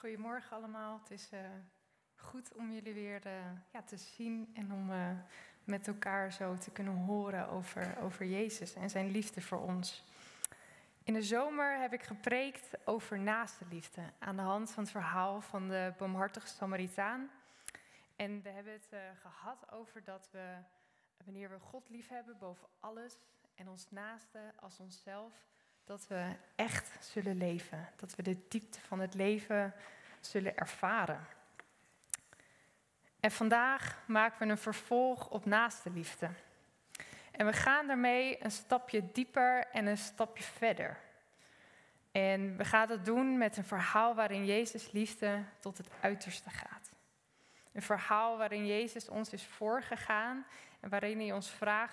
Goedemorgen allemaal. Het is uh, goed om jullie weer uh, ja, te zien en om uh, met elkaar zo te kunnen horen over, over Jezus en zijn liefde voor ons. In de zomer heb ik gepreekt over naaste liefde aan de hand van het verhaal van de barmhartige Samaritaan. En we hebben het gehad over dat we, wanneer we God lief hebben boven alles en ons naaste als onszelf, dat we echt zullen leven. Dat we de diepte van het leven zullen ervaren. En vandaag maken we een vervolg op naaste liefde. En we gaan daarmee een stapje dieper en een stapje verder. En we gaan het doen met een verhaal waarin Jezus liefde tot het uiterste gaat. Een verhaal waarin Jezus ons is voorgegaan en waarin hij ons vraagt